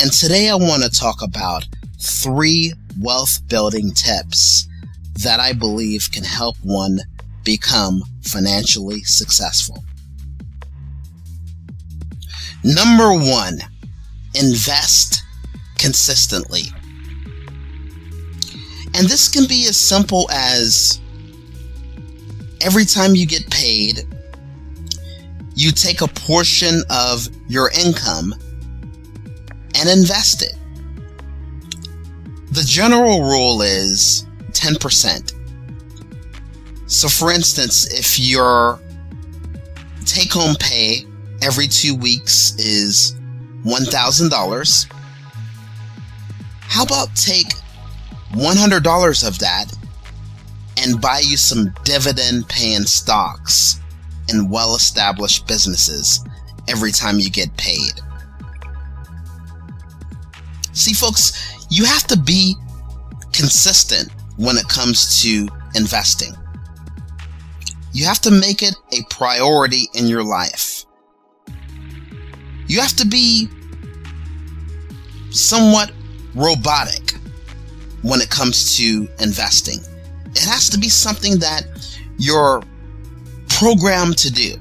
And today I want to talk about three wealth building tips that I believe can help one become financially successful. Number one, invest consistently. And this can be as simple as every time you get paid, you take a portion of your income and invest it. The general rule is 10%. So, for instance, if your take home pay every two weeks is $1,000, how about take $100 of that and buy you some dividend paying stocks in well established businesses every time you get paid? See, folks, you have to be consistent when it comes to investing. You have to make it a priority in your life. You have to be somewhat robotic when it comes to investing. It has to be something that you're programmed to do.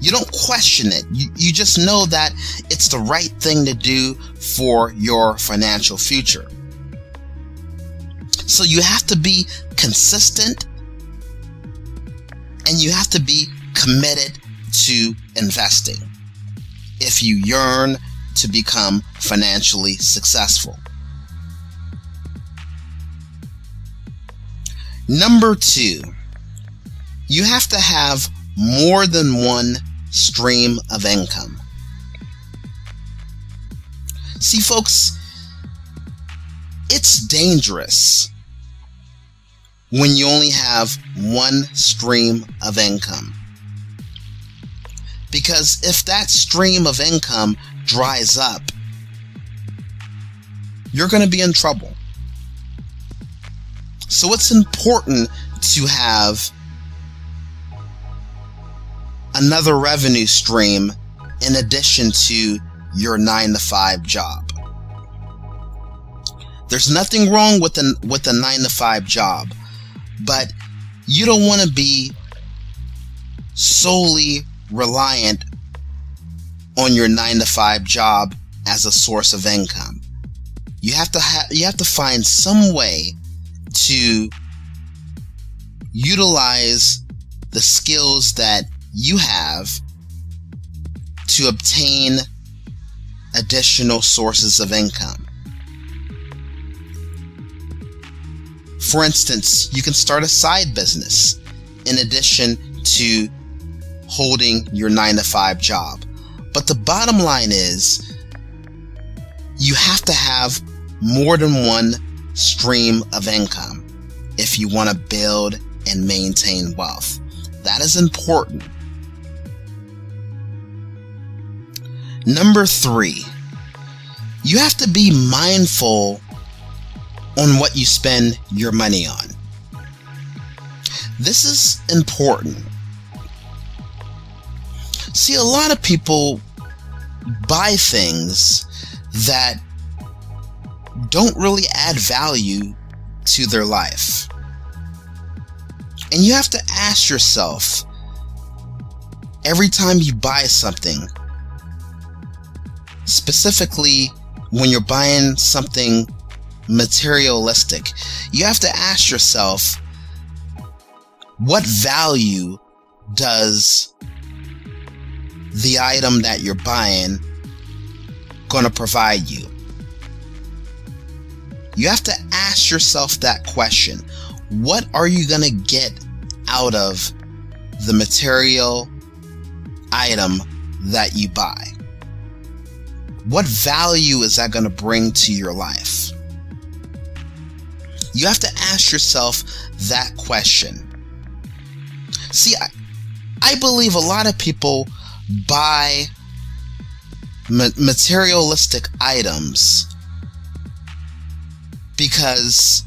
You don't question it. You, you just know that it's the right thing to do for your financial future. So you have to be consistent and you have to be committed to investing if you yearn to become financially successful. Number two, you have to have more than one stream of income. See, folks, it's dangerous when you only have one stream of income. Because if that stream of income dries up, you're going to be in trouble. So it's important to have another revenue stream in addition to your 9 to 5 job. There's nothing wrong with a, with a 9 to 5 job, but you don't want to be solely reliant on your 9 to 5 job as a source of income. You have to ha- you have to find some way to utilize the skills that you have to obtain additional sources of income. For instance, you can start a side business in addition to holding your 9 to 5 job. But the bottom line is you have to have more than one stream of income if you want to build and maintain wealth. That is important. Number three, you have to be mindful on what you spend your money on. This is important. See, a lot of people buy things that don't really add value to their life. And you have to ask yourself every time you buy something, specifically when you're buying something materialistic, you have to ask yourself what value does the item that you're buying going to provide you? You have to ask yourself that question. What are you going to get out of the material item that you buy? What value is that going to bring to your life? You have to ask yourself that question. See, I, I believe a lot of people buy ma- materialistic items because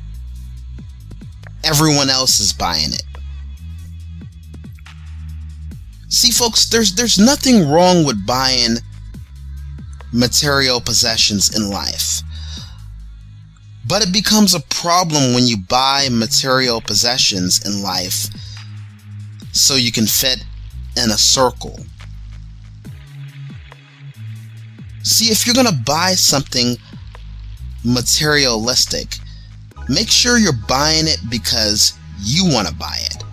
everyone else is buying it. See folks, there's there's nothing wrong with buying material possessions in life. But it becomes a problem when you buy material possessions in life so you can fit in a circle. See, if you're going to buy something materialistic, make sure you're buying it because you want to buy it.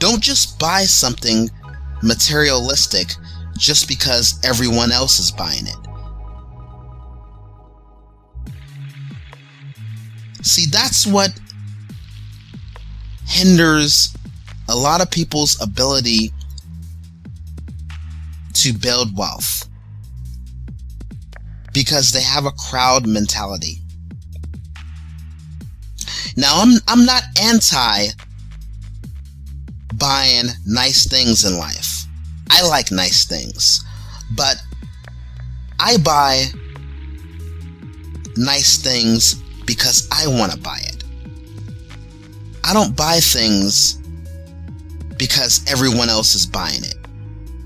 Don't just buy something materialistic just because everyone else is buying it. See, that's what hinders a lot of people's ability to build wealth because they have a crowd mentality. Now, I'm, I'm not anti buying nice things in life. I like nice things, but I buy nice things because I want to buy it. I don't buy things because everyone else is buying it.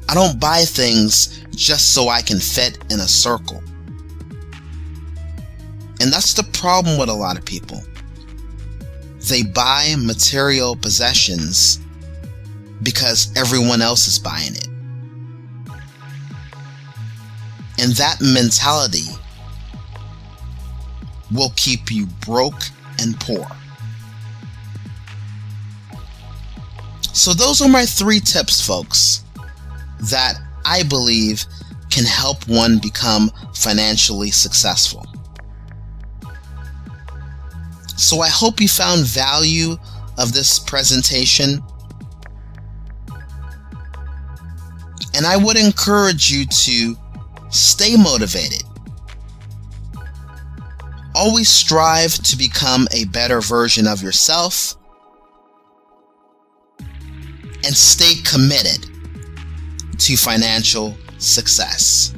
I don't buy things just so I can fit in a circle. And that's the problem with a lot of people. They buy material possessions because everyone else is buying it. And that mentality will keep you broke and poor. So, those are my three tips, folks, that I believe can help one become financially successful. So, I hope you found value of this presentation. And I would encourage you to stay motivated. Always strive to become a better version of yourself and stay committed to financial success.